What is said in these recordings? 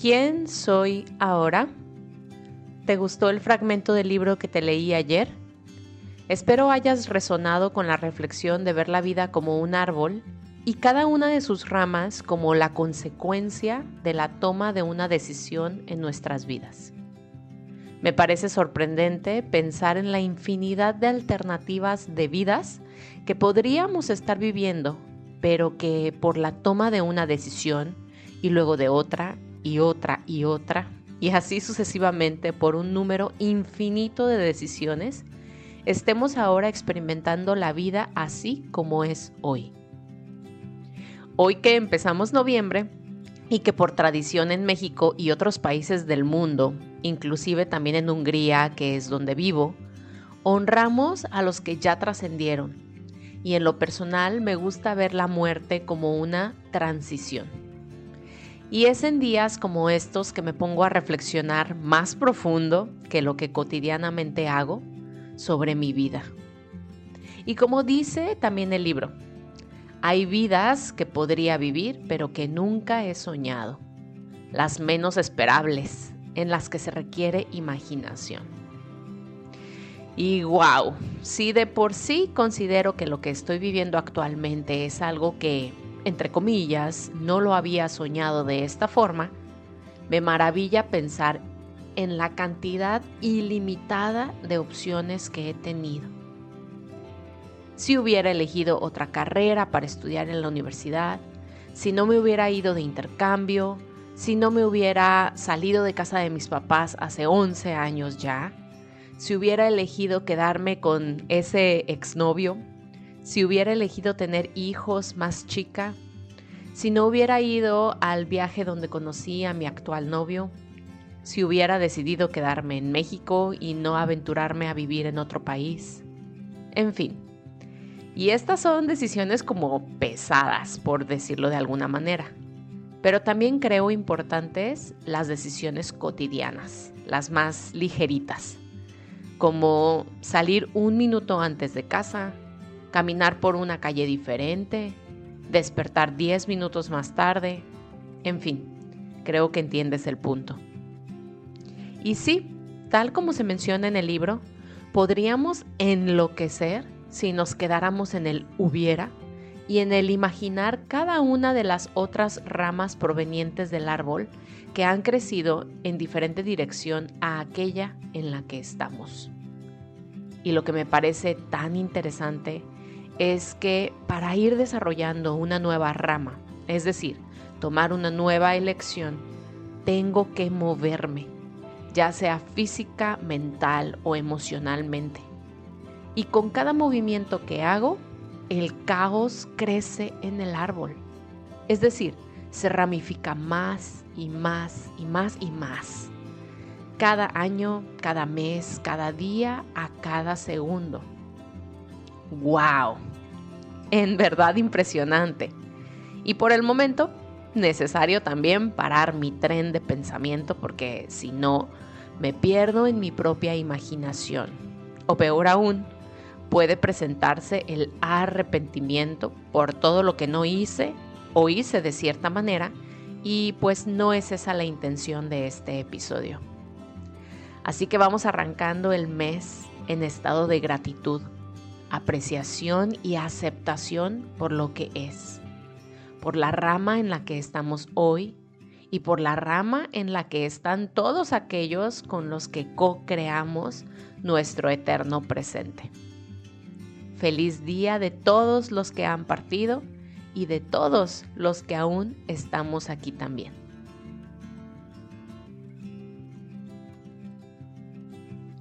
¿Quién soy ahora? ¿Te gustó el fragmento del libro que te leí ayer? Espero hayas resonado con la reflexión de ver la vida como un árbol y cada una de sus ramas como la consecuencia de la toma de una decisión en nuestras vidas. Me parece sorprendente pensar en la infinidad de alternativas de vidas que podríamos estar viviendo, pero que por la toma de una decisión y luego de otra y otra y otra, y así sucesivamente por un número infinito de decisiones, estemos ahora experimentando la vida así como es hoy. Hoy que empezamos noviembre y que por tradición en México y otros países del mundo inclusive también en Hungría, que es donde vivo, honramos a los que ya trascendieron. Y en lo personal me gusta ver la muerte como una transición. Y es en días como estos que me pongo a reflexionar más profundo que lo que cotidianamente hago sobre mi vida. Y como dice también el libro, hay vidas que podría vivir pero que nunca he soñado, las menos esperables, en las que se requiere imaginación. Y wow, si de por sí considero que lo que estoy viviendo actualmente es algo que, entre comillas, no lo había soñado de esta forma, me maravilla pensar en la cantidad ilimitada de opciones que he tenido. Si hubiera elegido otra carrera para estudiar en la universidad, si no me hubiera ido de intercambio, si no me hubiera salido de casa de mis papás hace 11 años ya, si hubiera elegido quedarme con ese exnovio, si hubiera elegido tener hijos más chica, si no hubiera ido al viaje donde conocí a mi actual novio, si hubiera decidido quedarme en México y no aventurarme a vivir en otro país. En fin. Y estas son decisiones como pesadas, por decirlo de alguna manera. Pero también creo importantes las decisiones cotidianas, las más ligeritas, como salir un minuto antes de casa, caminar por una calle diferente, despertar 10 minutos más tarde, en fin, creo que entiendes el punto. Y sí, tal como se menciona en el libro, podríamos enloquecer si nos quedáramos en el hubiera y en el imaginar cada una de las otras ramas provenientes del árbol que han crecido en diferente dirección a aquella en la que estamos. Y lo que me parece tan interesante es que para ir desarrollando una nueva rama, es decir, tomar una nueva elección, tengo que moverme, ya sea física, mental o emocionalmente. Y con cada movimiento que hago, el caos crece en el árbol. Es decir, se ramifica más y más y más y más. Cada año, cada mes, cada día, a cada segundo. ¡Wow! En verdad impresionante. Y por el momento, necesario también parar mi tren de pensamiento porque si no, me pierdo en mi propia imaginación. O peor aún, puede presentarse el arrepentimiento por todo lo que no hice o hice de cierta manera y pues no es esa la intención de este episodio. Así que vamos arrancando el mes en estado de gratitud, apreciación y aceptación por lo que es, por la rama en la que estamos hoy y por la rama en la que están todos aquellos con los que co-creamos nuestro eterno presente. Feliz día de todos los que han partido y de todos los que aún estamos aquí también.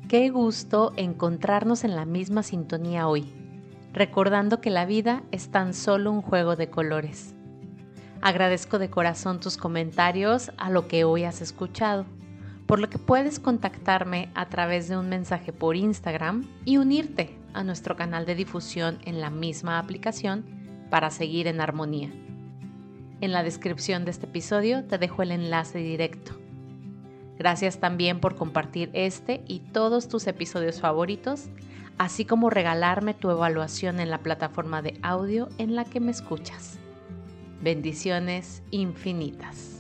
Qué gusto encontrarnos en la misma sintonía hoy, recordando que la vida es tan solo un juego de colores. Agradezco de corazón tus comentarios a lo que hoy has escuchado, por lo que puedes contactarme a través de un mensaje por Instagram y unirte a nuestro canal de difusión en la misma aplicación para seguir en armonía. En la descripción de este episodio te dejo el enlace directo. Gracias también por compartir este y todos tus episodios favoritos, así como regalarme tu evaluación en la plataforma de audio en la que me escuchas. Bendiciones infinitas.